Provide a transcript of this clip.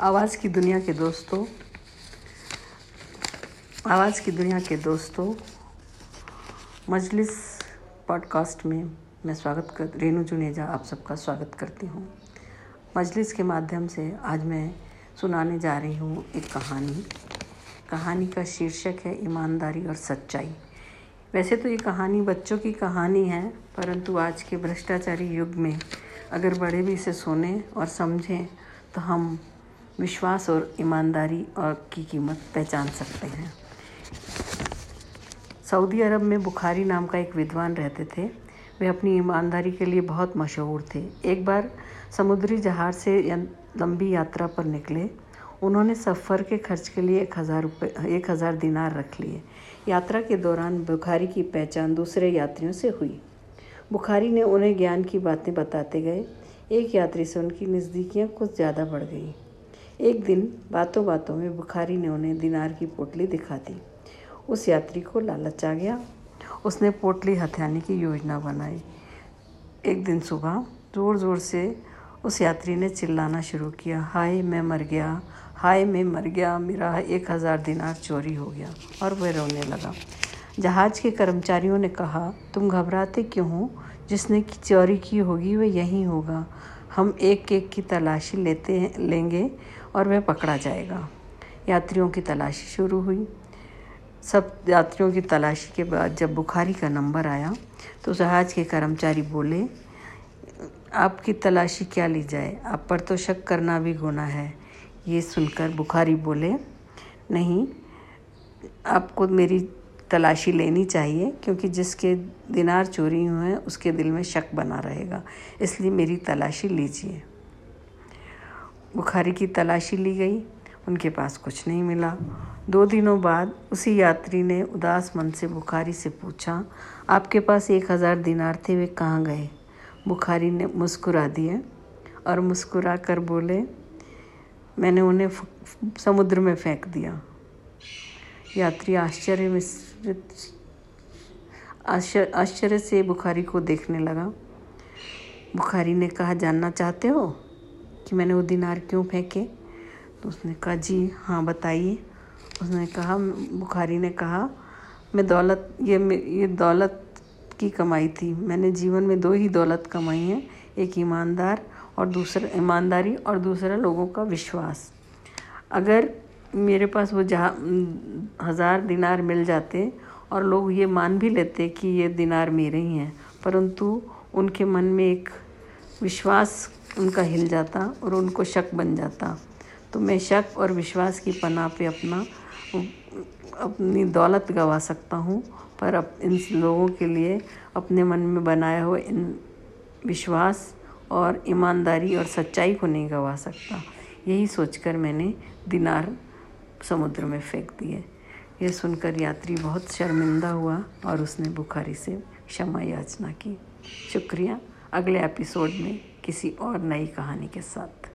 आवाज़ की दुनिया के दोस्तों, आवाज़ की दुनिया के दोस्तों, मजलिस पॉडकास्ट में मैं स्वागत कर रेनू जुनेजा, आप सबका स्वागत करती हूँ। मजलिस के माध्यम से आज मैं सुनाने जा रही हूँ एक कहानी। कहानी का शीर्षक है ईमानदारी और सच्चाई। वैसे तो ये कहानी बच्चों की कहानी है, परंतु आज के भ्रष्टाचारी युग में अगर बड़े भी इसे सुने और समझें तो हम विश्वास और ईमानदारी और की कीमत पहचान सकते हैं। सऊदी अरब में बुखारी नाम का एक विद्वान रहते थे। वे अपनी ईमानदारी के लिए बहुत मशहूर थे। एक बार समुद्री जहाज़ से लंबी यात्रा पर निकले। उन्होंने सफ़र के खर्च के लिए एक हज़ार रुपये एक हज़ार दिनार रख लिए। यात्रा के दौरान बुखारी की पहचान दूसरे यात्रियों से हुई। बुखारी ने उन्हें ज्ञान की बातें बताते गए। एक यात्री से उनकी नज़दीकियाँ कुछ ज़्यादा बढ़ गई। एक दिन बातों बातों में बुखारी ने उन्हें दिनार की पोटली दिखा दी। उस यात्री को लालच आ गया। उसने पोटली हथियाने की योजना बनाई। एक दिन सुबह ज़ोर ज़ोर से उस यात्री ने चिल्लाना शुरू किया। हाय, मैं मर गया। हाय, मैं मर गया। मेरा एक हज़ार दिनार चोरी हो गया और वह रोने लगा। जहाज़ के कर्मचारियों ने कहा, तुम घबराते क्यों हो? जिसने चोरी की होगी, वह यहीं होगा। हम एक एक की तलाशी लेते लेंगे और वह पकड़ा जाएगा। यात्रियों की तलाशी शुरू हुई। सब यात्रियों की तलाशी के बाद जब बुखारी का नंबर आया तो जहाज़ के कर्मचारी बोले, आपकी तलाशी क्या ली जाए? आप पर तो शक करना भी गुना है। ये सुनकर बुखारी बोले, नहीं, आपको मेरी तलाशी लेनी चाहिए, क्योंकि जिसके दिनार चोरी हुए हैं, उसके दिल में शक बना रहेगा। इसलिए मेरी तलाशी लीजिए। बुखारी की तलाशी ली गई, उनके पास कुछ नहीं मिला। दो दिनों बाद उसी यात्री ने उदास मन से बुखारी से पूछा, आपके पास एक हज़ार दिनार थे, वे कहाँ गए? बुखारी ने मुस्कुरा दिए और मुस्कुरा कर बोले, मैंने उन्हें समुद्र में फेंक दिया। यात्री आश्चर्य मिश्रित आश्चर्य से बुखारी को देखने लगा। बुखारी ने कहा, जानना चाहते हो कि मैंने वो दिनार क्यों फेंके? तो उसने कहा, जी हाँ बताइए। उसने कहा, बुखारी ने कहा, मैं दौलत, ये ये दौलत की कमाई थी। मैंने जीवन में दो ही दौलत कमाई है, एक ईमानदार और दूसरा, ईमानदारी और दूसरा लोगों का विश्वास। अगर मेरे पास वो जहाँ, हज़ार दिनार मिल जाते और लोग ये मान भी लेते कि ये दिनार मेरे ही हैं। परंतु उनके मन में एक विश्वास उनका हिल जाता और उनको शक बन जाता। तो मैं शक और विश्वास की पनाह पे अपना, अपनी दौलत गवा सकता हूँ, पर अब इन लोगों के लिए अपने मन में बनाया हुआ इन विश्वास और ईमानदारी और सच्चाई को नहीं गवा सकता। यही सोचकर मैंने दिनार समुद्र में फेंक दिए। यह सुनकर यात्री बहुत शर्मिंदा हुआ और उसने बुखारी से क्षमा याचना की। शुक्रिया अगले एपिसोड में किसी और नई कहानी के साथ।